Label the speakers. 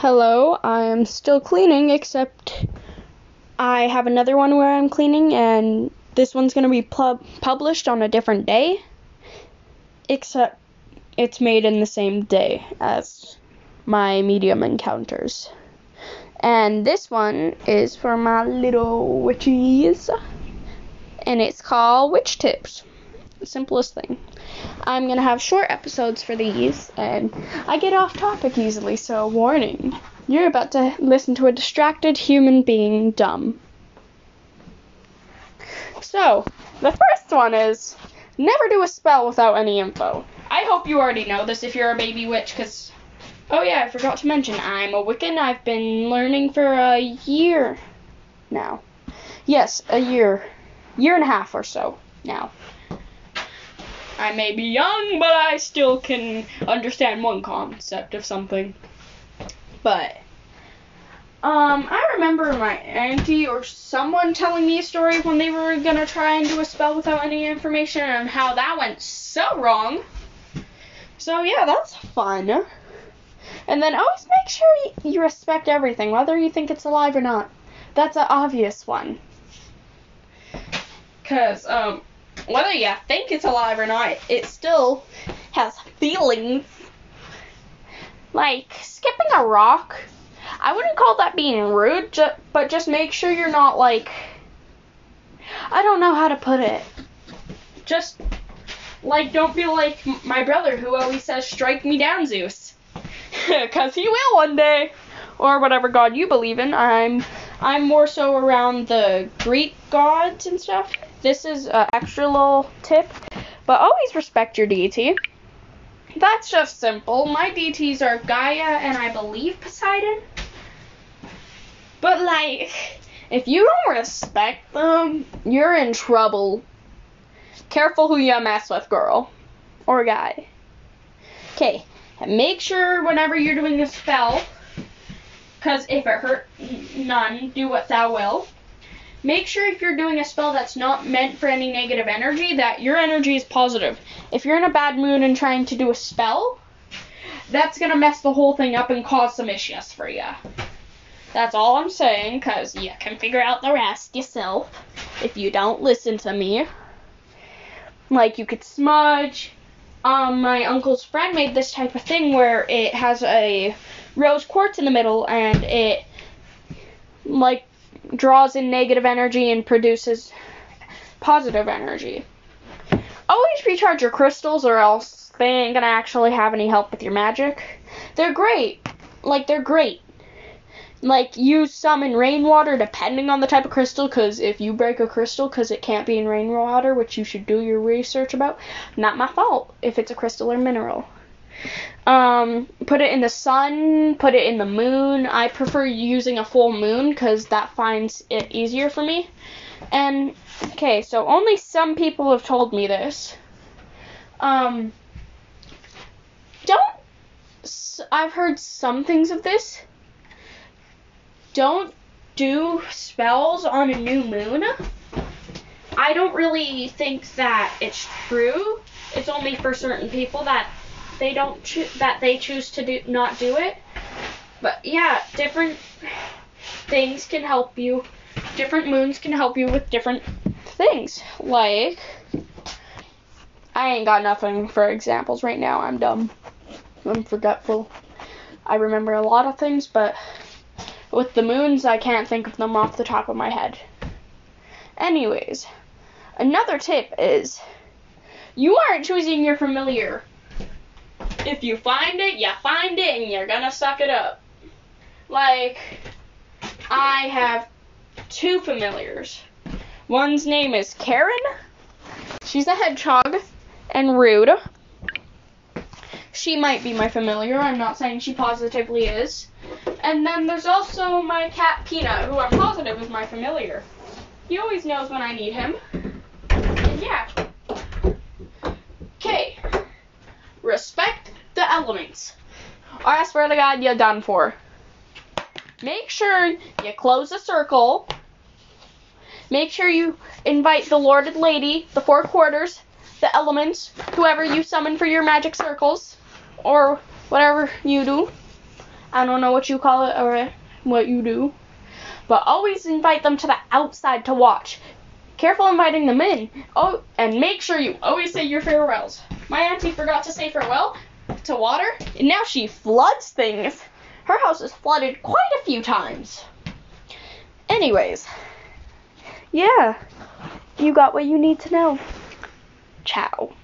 Speaker 1: Hello, I'm still cleaning, except I have another one where I'm cleaning, and this one's going to be pub- published on a different day, except it's made in the same day as my medium encounters. And this one is for my little witches, and it's called Witch Tips. Simplest thing. I'm gonna have short episodes for these, and I get off topic easily, so warning. You're about to listen to a distracted human being dumb. So, the first one is never do a spell without any info. I hope you already know this if you're a baby witch, because. Oh, yeah, I forgot to mention, I'm a Wiccan. I've been learning for a year now. Yes, a year. Year and a half or so now. I may be young, but I still can understand one concept of something. But um, I remember my auntie or someone telling me a story when they were gonna try and do a spell without any information and how that went so wrong. So yeah, that's fun. And then always make sure you respect everything, whether you think it's alive or not. That's an obvious one. Cause um, whether you think it's alive or not, it still has feelings. Like skipping a rock. I wouldn't call that being rude, ju- but just make sure you're not like. I don't know how to put it. Just like don't be like my brother who always says strike me down Zeus. Cuz he will one day or whatever god you believe in. I'm I'm more so around the Greek gods and stuff. This is an extra little tip, but always respect your deity. That's just simple. My deities are Gaia and I believe Poseidon. But like, if you don't respect them, you're in trouble. Careful who you mess with, girl or guy. Okay, make sure whenever you're doing a spell, because if it hurt none, do what thou will. Make sure if you're doing a spell that's not meant for any negative energy, that your energy is positive. If you're in a bad mood and trying to do a spell, that's gonna mess the whole thing up and cause some issues for you. That's all I'm saying, because you can figure out the rest yourself if you don't listen to me. Like, you could smudge. Um, my uncle's friend made this type of thing where it has a rose quartz in the middle and it, like, draws in negative energy and produces positive energy. Always recharge your crystals or else they ain't gonna actually have any help with your magic. They're great. Like, they're great. Like, use some in rainwater depending on the type of crystal, because if you break a crystal because it can't be in rainwater, which you should do your research about, not my fault if it's a crystal or mineral. Um, put it in the sun, put it in the moon. I prefer using a full moon because that finds it easier for me. And, okay, so only some people have told me this. Um, don't, I've heard some things of this. Don't do spells on a new moon. I don't really think that it's true. It's only for certain people that they don't cho- that they choose to do not do it. But yeah, different things can help you. Different moons can help you with different things. Like I ain't got nothing for examples right now. I'm dumb. I'm forgetful. I remember a lot of things, but with the moons, I can't think of them off the top of my head. Anyways, another tip is you aren't choosing your familiar if you find it, you find it and you're gonna suck it up. Like, I have two familiars. One's name is Karen. She's a hedgehog and rude. She might be my familiar. I'm not saying she positively is. And then there's also my cat Peanut, who I'm positive is my familiar. He always knows when I need him. And yeah. Okay. Respect the elements. Or I swear to God, you're done for. Make sure you close the circle. Make sure you invite the Lord and Lady, the four quarters, the elements, whoever you summon for your magic circles, or whatever you do. I don't know what you call it or what you do. But always invite them to the outside to watch. Careful inviting them in. Oh, and make sure you always say your farewells. My auntie forgot to say farewell to water, and now she floods things. Her house is flooded quite a few times. Anyways, yeah, you got what you need to know. Ciao.